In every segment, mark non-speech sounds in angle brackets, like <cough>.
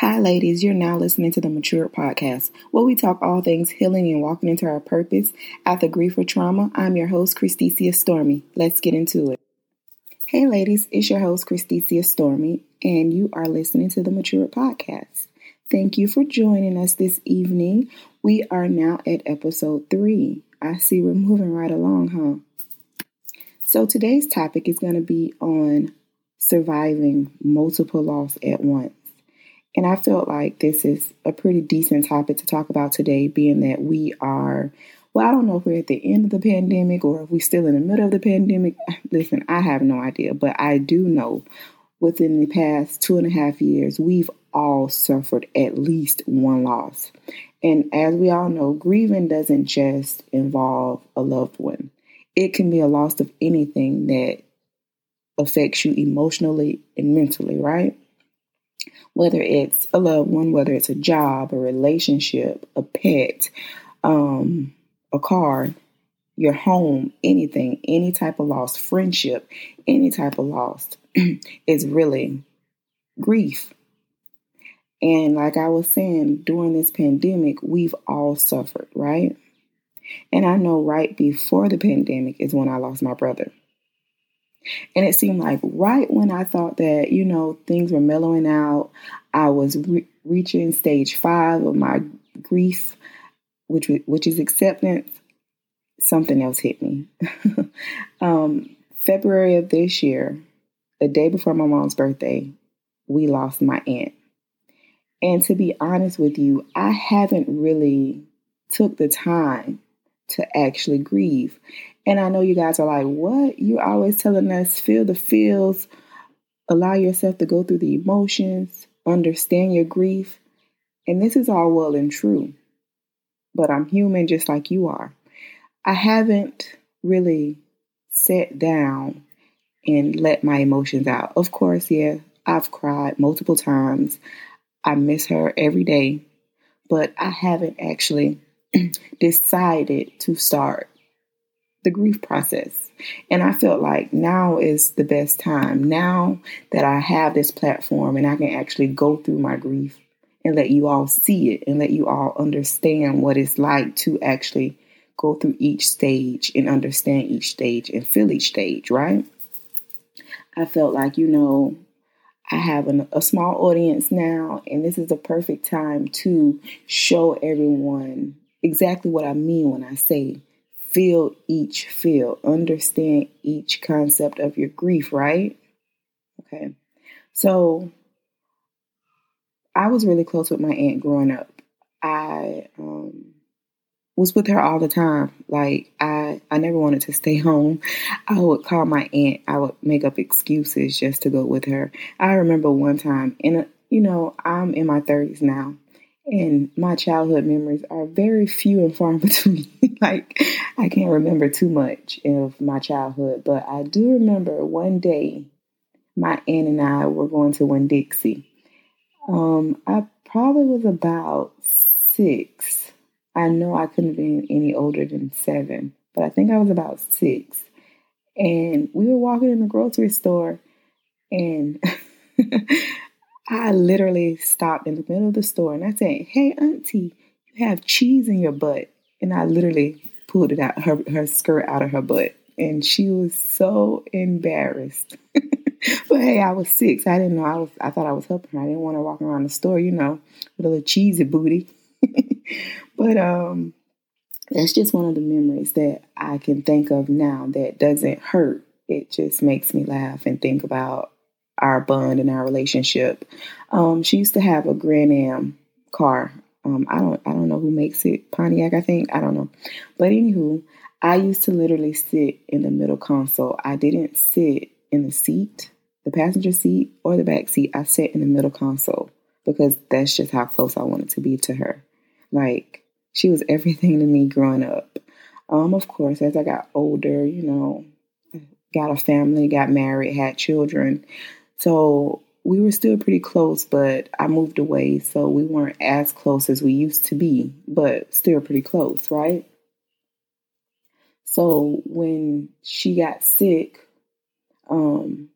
Hi, ladies. You're now listening to the Mature Podcast, where we talk all things healing and walking into our purpose after grief or trauma. I'm your host, Christicia Stormy. Let's get into it. Hey, ladies. It's your host, Christicia Stormy, and you are listening to the Mature Podcast. Thank you for joining us this evening. We are now at episode three. I see we're moving right along, huh? So today's topic is going to be on surviving multiple loss at once. And I felt like this is a pretty decent topic to talk about today, being that we are, well, I don't know if we're at the end of the pandemic or if we're still in the middle of the pandemic. <laughs> Listen, I have no idea, but I do know within the past two and a half years, we've all suffered at least one loss. And as we all know, grieving doesn't just involve a loved one, it can be a loss of anything that affects you emotionally and mentally, right? Whether it's a loved one, whether it's a job, a relationship, a pet, um, a car, your home, anything, any type of loss, friendship, any type of loss <clears throat> is really grief. And like I was saying, during this pandemic, we've all suffered, right? And I know right before the pandemic is when I lost my brother. And it seemed like right when I thought that, you know, things were mellowing out, I was re- reaching stage five of my grief, which, which is acceptance, something else hit me. <laughs> um, February of this year, the day before my mom's birthday, we lost my aunt. And to be honest with you, I haven't really took the time to actually grieve. And I know you guys are like, what? You're always telling us feel the feels, allow yourself to go through the emotions, understand your grief. And this is all well and true. But I'm human just like you are. I haven't really sat down and let my emotions out. Of course, yeah, I've cried multiple times. I miss her every day, but I haven't actually <clears throat> decided to start the grief process. And I felt like now is the best time. Now that I have this platform and I can actually go through my grief and let you all see it and let you all understand what it's like to actually go through each stage and understand each stage and feel each stage, right? I felt like, you know, I have an, a small audience now, and this is the perfect time to show everyone exactly what I mean when I say feel each feel, understand each concept of your grief, right? Okay. So I was really close with my aunt growing up. I um, was with her all the time. Like I, I never wanted to stay <laughs> home. I would call my aunt. I would make up excuses just to go with her. I remember one time, and you know, I'm in my 30s now, and my childhood memories are very few and far <laughs> between. like I can't remember too much of my childhood, but I do remember one day my aunt and I were going to Winn Dixie. Um, I probably was about six I know I couldn't have been any older than seven, but I think I was about six. And we were walking in the grocery store, and <laughs> I literally stopped in the middle of the store and I said, Hey, Auntie, you have cheese in your butt. And I literally pulled it out, her, her skirt out of her butt. And she was so embarrassed. <laughs> but hey, I was six. I didn't know I was I thought I was helping her. I didn't want her walking around the store, you know, with a little cheesy booty. <laughs> but um, that's just one of the memories that I can think of now that doesn't hurt. It just makes me laugh and think about our bond and our relationship. Um, she used to have a Grand Am car. Um, I don't I don't know who makes it. Pontiac, I think. I don't know. But anywho, I used to literally sit in the middle console. I didn't sit in the seat, the passenger seat or the back seat. I sat in the middle console because that's just how close I wanted to be to her. Like she was everything to me growing up. Um, of course, as I got older, you know, got a family, got married, had children. So we were still pretty close, but I moved away, so we weren't as close as we used to be, but still pretty close, right? So when she got sick, um,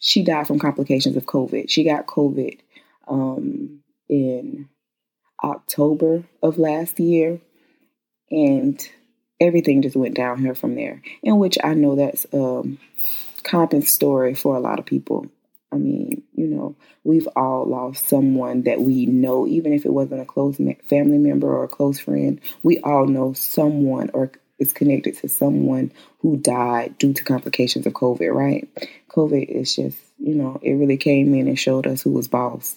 she died from complications of COVID. She got COVID um, in October of last year, and everything just went downhill from there. In which I know that's a common story for a lot of people. I mean, you know, we've all lost someone that we know, even if it wasn't a close family member or a close friend. We all know someone or is connected to someone who died due to complications of COVID, right? COVID is just, you know, it really came in and showed us who was boss.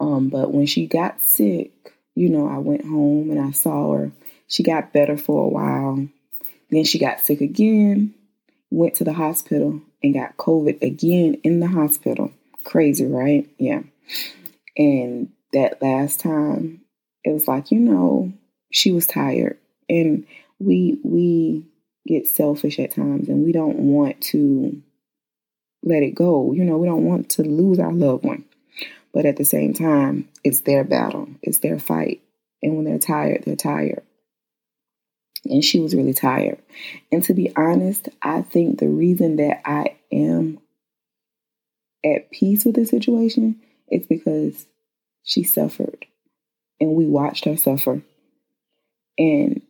Um, but when she got sick, you know, I went home and I saw her. She got better for a while. Then she got sick again, went to the hospital and got COVID again in the hospital. Crazy, right? Yeah. And that last time, it was like, you know, she was tired and we we get selfish at times and we don't want to let it go. You know, we don't want to lose our loved one. But at the same time, it's their battle, it's their fight. And when they're tired, they're tired. And she was really tired. And to be honest, I think the reason that I am at peace with the situation is because she suffered and we watched her suffer. And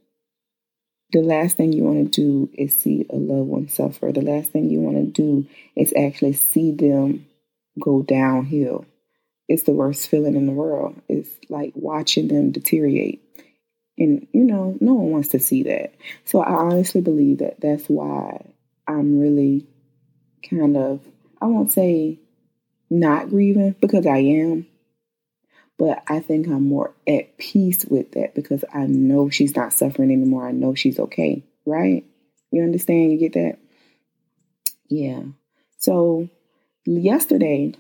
the last thing you want to do is see a loved one suffer. The last thing you want to do is actually see them go downhill. It's the worst feeling in the world. It's like watching them deteriorate. And, you know, no one wants to see that. So I honestly believe that that's why I'm really kind of, I won't say not grieving because I am, but I think I'm more at peace with that because I know she's not suffering anymore. I know she's okay, right? You understand? You get that? Yeah. So yesterday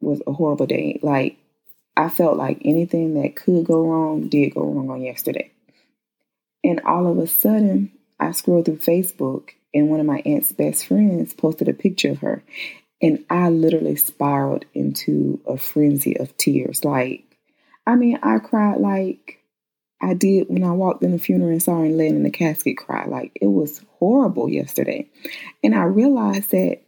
was a horrible day. Like, I felt like anything that could go wrong did go wrong on yesterday. And all of a sudden, I scrolled through Facebook and one of my aunt's best friends posted a picture of her. And I literally spiraled into a frenzy of tears. Like, I mean, I cried like I did when I walked in the funeral and saw her laying in the casket cry. Like it was horrible yesterday. And I realized that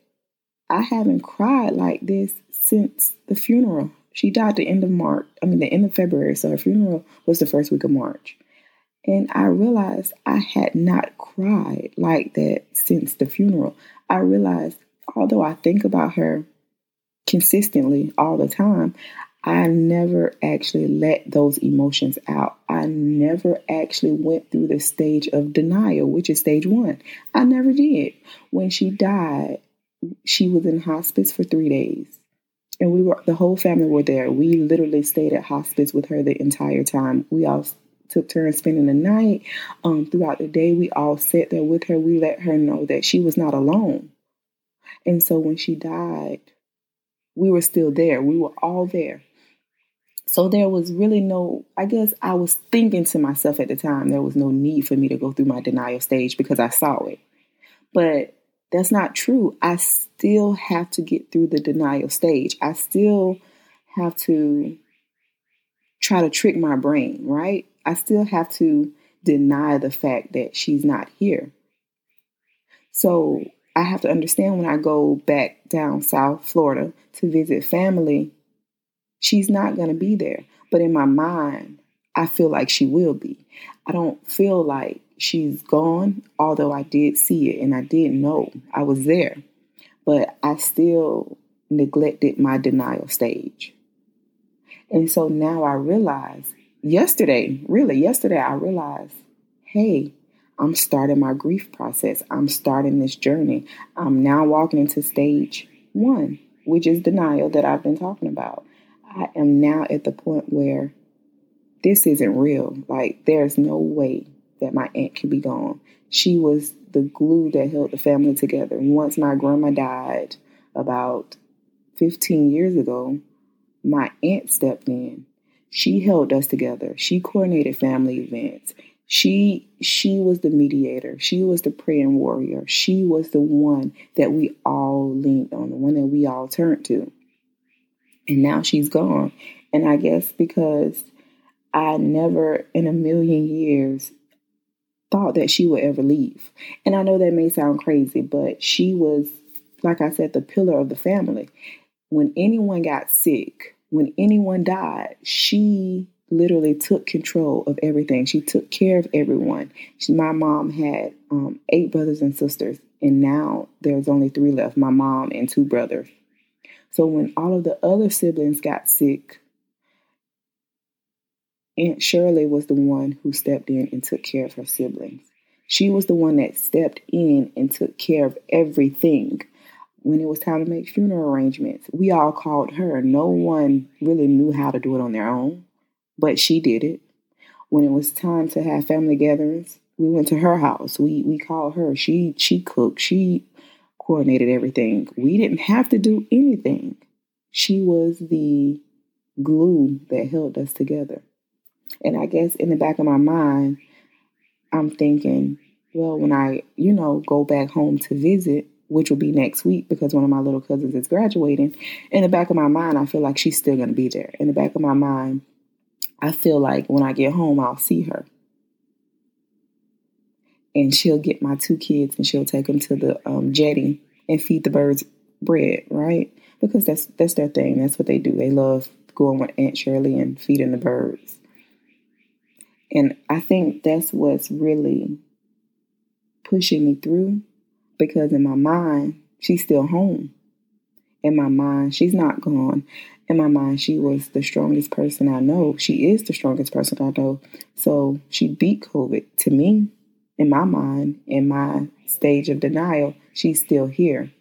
I haven't cried like this since the funeral. She died the end of March, I mean, the end of February. So her funeral was the first week of March. And I realized I had not cried like that since the funeral. I realized, although I think about her consistently all the time, I never actually let those emotions out. I never actually went through the stage of denial, which is stage one. I never did. When she died, she was in hospice for three days. And we were, the whole family were there. We literally stayed at hospice with her the entire time. We all took turns spending the night. Um, throughout the day, we all sat there with her. We let her know that she was not alone. And so when she died, we were still there. We were all there. So there was really no, I guess I was thinking to myself at the time, there was no need for me to go through my denial stage because I saw it. But that's not true. I still have to get through the denial stage. I still have to try to trick my brain, right? I still have to deny the fact that she's not here. So I have to understand when I go back down South Florida to visit family She's not going to be there. But in my mind, I feel like she will be. I don't feel like she's gone, although I did see it and I did know I was there. But I still neglected my denial stage. And so now I realize, yesterday, really, yesterday, I realized, hey, I'm starting my grief process. I'm starting this journey. I'm now walking into stage one, which is denial that I've been talking about. I am now at the point where this isn't real. Like, there's no way that my aunt could be gone. She was the glue that held the family together. Once my grandma died about 15 years ago, my aunt stepped in. She held us together. She coordinated family events. She she was the mediator. She was the praying warrior. She was the one that we all leaned on, the one that we all turned to and now she's gone. And I guess because I never in a million years thought that she would ever leave. And I know that may sound crazy, but she was, like I said, the pillar of the family. When anyone got sick, when anyone died, she literally took control of everything. She took care of everyone. She, my mom had um, eight brothers and sisters, and now there's only three left my mom and two brothers. So when all of the other siblings got sick, Aunt Shirley was the one who stepped in and took care of her siblings. She was the one that stepped in and took care of everything. When it was time to make funeral arrangements, we all called her. No one really knew how to do it on their own, but she did it. When it was time to have family gatherings, we went to her house. We we called her. She she cooked. She coordinated everything. We didn't have to do anything. She was the glue that held us together. And I guess in the back of my mind, I'm thinking, well, when I, you know, go back home to visit, which will be next week because one of my little cousins is graduating, in the back of my mind, I feel like she's still going to be there. In the back of my mind, I feel like when I get home, I'll see her. And she'll get my two kids and she'll take them to the um, jetty and feed the birds bread, right? Because that's that's their thing. That's what they do. They love going with Aunt Shirley and feeding the birds. And I think that's what's really pushing me through because in my mind, she's still home. In my mind, she's not gone. In my mind, she was the strongest person I know. She is the strongest person I know. So she beat COVID. To me, in my mind, in my stage of denial, she's still here.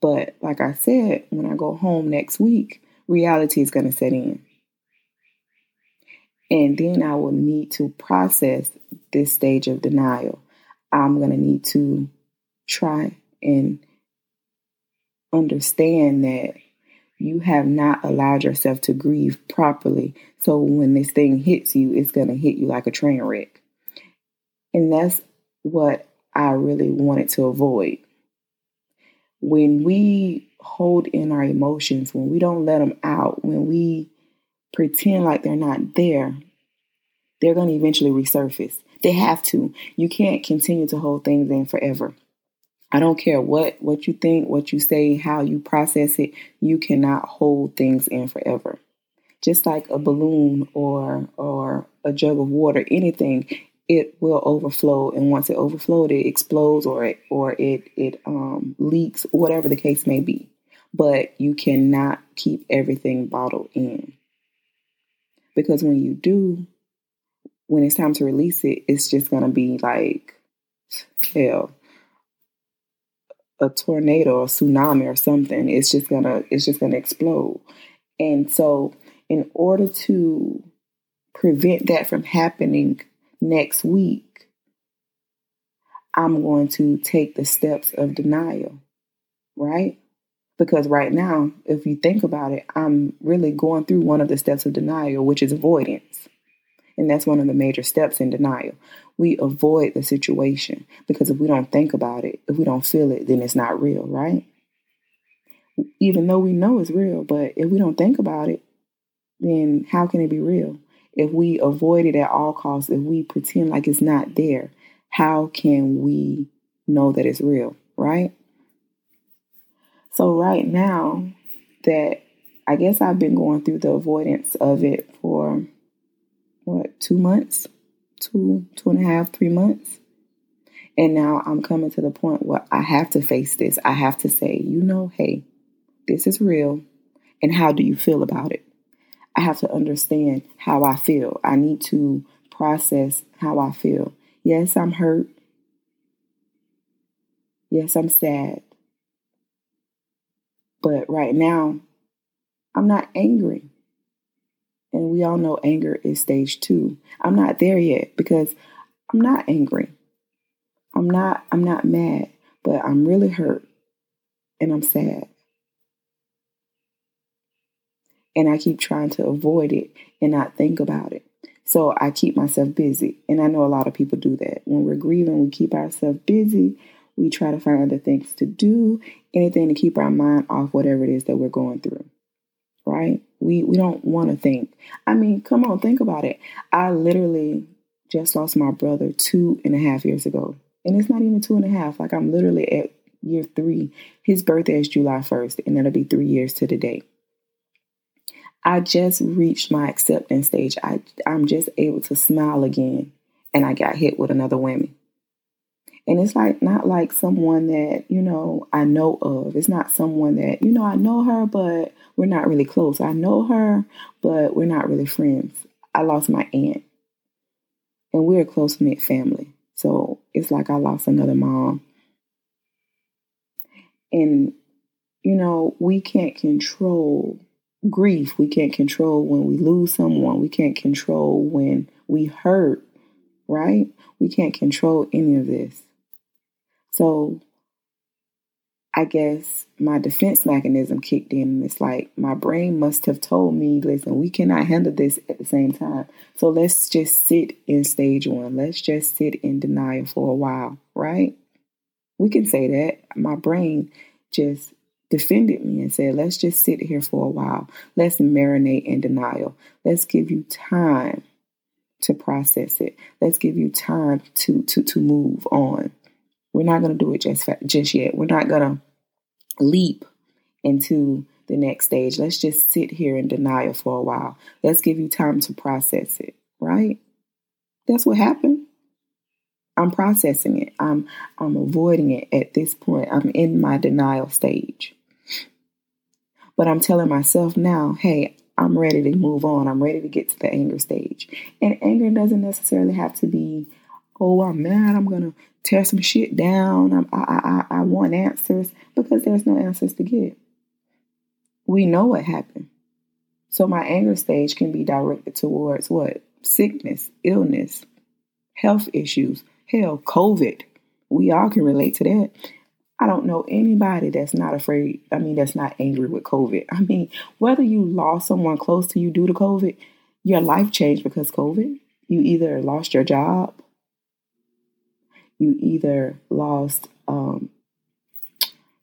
But like I said, when I go home next week, reality is going to set in. And then I will need to process this stage of denial. I'm going to need to try and understand that you have not allowed yourself to grieve properly. So when this thing hits you, it's going to hit you like a train wreck. And that's what I really wanted to avoid. When we hold in our emotions, when we don't let them out, when we pretend like they're not there, they're going to eventually resurface. They have to. You can't continue to hold things in forever. I don't care what what you think, what you say, how you process it, you cannot hold things in forever. Just like a balloon or or a jug of water, anything, it will overflow and once it overflows it explodes or it or it it um, leaks, whatever the case may be. But you cannot keep everything bottled in. Because when you do, when it's time to release it, it's just going to be like hell a tornado or tsunami or something. It's just gonna it's just gonna explode. And so in order to prevent that from happening next week i'm going to take the steps of denial right because right now, if you think about it, I'm really going through one of the steps of denial, which is avoidance. And that's one of the major steps in denial. We avoid the situation because if we don't think about it, if we don't feel it, then it's not real, right? Even though we know it's real, but if we don't think about it, then how can it be real? If we avoid it at all costs, if we pretend like it's not there, how can we know that it's real, right? So, right now, that I guess I've been going through the avoidance of it for what, two months? Two, two and a half, three months. And now I'm coming to the point where I have to face this. I have to say, you know, hey, this is real. And how do you feel about it? I have to understand how I feel. I need to process how I feel. Yes, I'm hurt. Yes, I'm sad. But right now, I'm not angry. And we all know anger is stage two. I'm not there yet because I'm not angry. I'm not I'm not mad, but I'm really hurt and I'm sad. And I keep trying to avoid it and not think about it. So I keep myself busy. And I know a lot of people do that. When we're grieving, we keep ourselves busy we try to find other things to do, anything to keep our mind off whatever it is that we're going through. Right? We we don't want to think. I mean, come on, think about it. I literally just lost my brother two and a half years ago. And it's not even two and a half. Like I'm literally at year three. His birthday is July 1st, and that'll be three years to the day. I just reached my acceptance stage. I, I'm just able to smile again. And I got hit with another whammy. And it's like not like someone that, you know, I know of. It's not someone that, you know, I know her, but we're not really close. I know her, but we're not really friends. I lost my aunt. And we're a close knit family. So it's like I lost another mom. And, you know, we can't control grief. We can't control when we lose someone. We can't control when we hurt, right? We can't control any of this. So I guess my defense mechanism kicked in. It's like my brain must have told me, listen, we cannot handle this at the same time. So let's just sit in stage one. Let's just sit in denial for a while, right? We can say that. My brain just defended me and said, let's just sit here for a while. Let's marinate in denial. Let's give you time to process it. Let's give you time to to to move on. We're not going to do it just just yet. We're not going to leap into the next stage. Let's just sit here in denial for a while. Let's give you time to process it, right? That's what happened. I'm processing it. I'm I'm avoiding it at this point. I'm in my denial stage. But I'm telling myself now, hey, I'm ready to move on. I'm ready to get to the anger stage. And anger doesn't necessarily have to be, oh, I'm mad. I'm gonna tear some shit down. I'm, I, I, I want answers because there's no answers to get. We know what happened. So my anger stage can be directed towards what? Sickness, illness, health issues, hell, COVID. We all can relate to that. I don't know anybody that's not afraid. I mean, that's not angry with COVID. I mean, whether you lost someone close to you due to COVID, your life changed because COVID. You either lost your job you either lost um,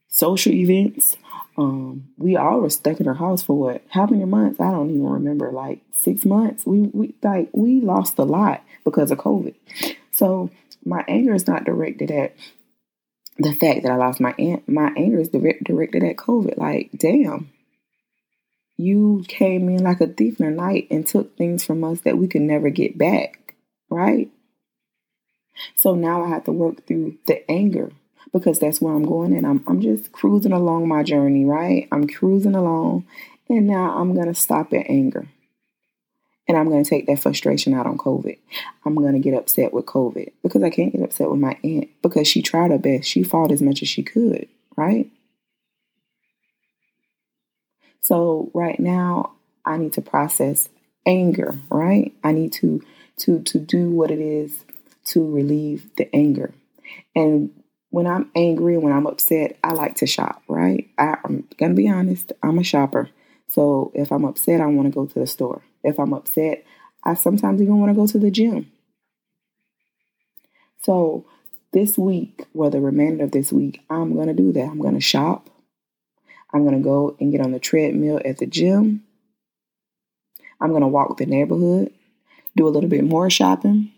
social events. Um, we all were stuck in our house for what? How many months? I don't even remember. Like six months. We we like we lost a lot because of COVID. So my anger is not directed at the fact that I lost my aunt. My anger is direct, directed at COVID. Like, damn, you came in like a thief in the night and took things from us that we could never get back. Right? So now I have to work through the anger because that's where I'm going and I'm I'm just cruising along my journey, right? I'm cruising along and now I'm going to stop at anger. And I'm going to take that frustration out on COVID. I'm going to get upset with COVID because I can't get upset with my aunt because she tried her best. She fought as much as she could, right? So right now I need to process anger, right? I need to to to do what it is to relieve the anger. And when I'm angry, when I'm upset, I like to shop, right? I, am going to be honest, I'm a shopper. So if I'm upset, I want to go to the store. If I'm upset, I sometimes even want to go to the gym. So this week, or the remainder of this week, I'm going to do that. I'm going to shop. I'm going to go and get on the treadmill at the gym. I'm going to walk the neighborhood, do a little bit more shopping.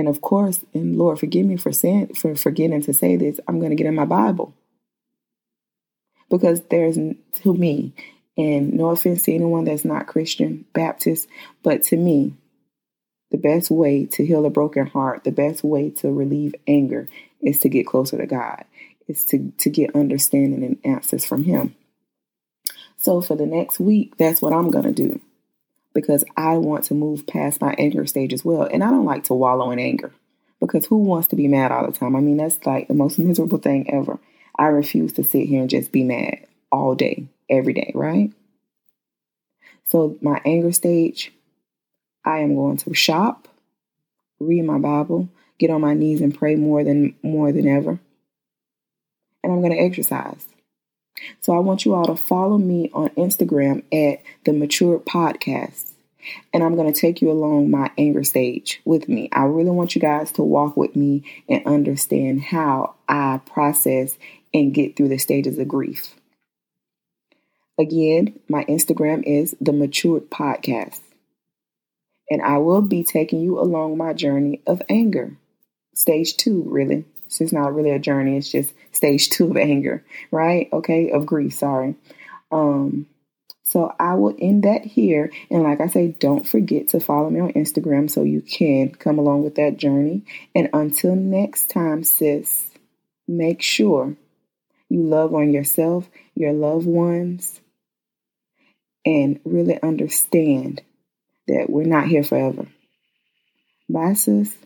And of course, and Lord, forgive me for saying for forgetting to say this, I'm going to get in my Bible. Because there's to me, and no offense to anyone that's not Christian, Baptist, but to me, the best way to heal a broken heart, the best way to relieve anger is to get closer to God, is to, to get understanding and answers from Him. So for the next week, that's what I'm going to do because I want to move past my anger stage as well. And I don't like to wallow in anger because who wants to be mad all the time? I mean, that's like the most <laughs> miserable thing ever. I refuse to sit here and just be mad all day, every day, right? So, my anger stage, I am going to shop, read my Bible, get on my knees and pray more than more than ever. And I'm going to exercise. So I want you all to follow me on Instagram at the Mature Podcast. And I'm going to take you along my anger stage with me. I really want you guys to walk with me and understand how I process and get through the stages of grief. Again, my Instagram is the Matured Podcast. And I will be taking you along my journey of anger. Stage two, really. So it's not really a journey. It's just stage two of anger, right? Okay, of grief. Sorry. Um, So I will end that here. And like I say, don't forget to follow me on Instagram so you can come along with that journey. And until next time, sis, make sure you love on yourself, your loved ones, and really understand that we're not here forever. Bye, sis.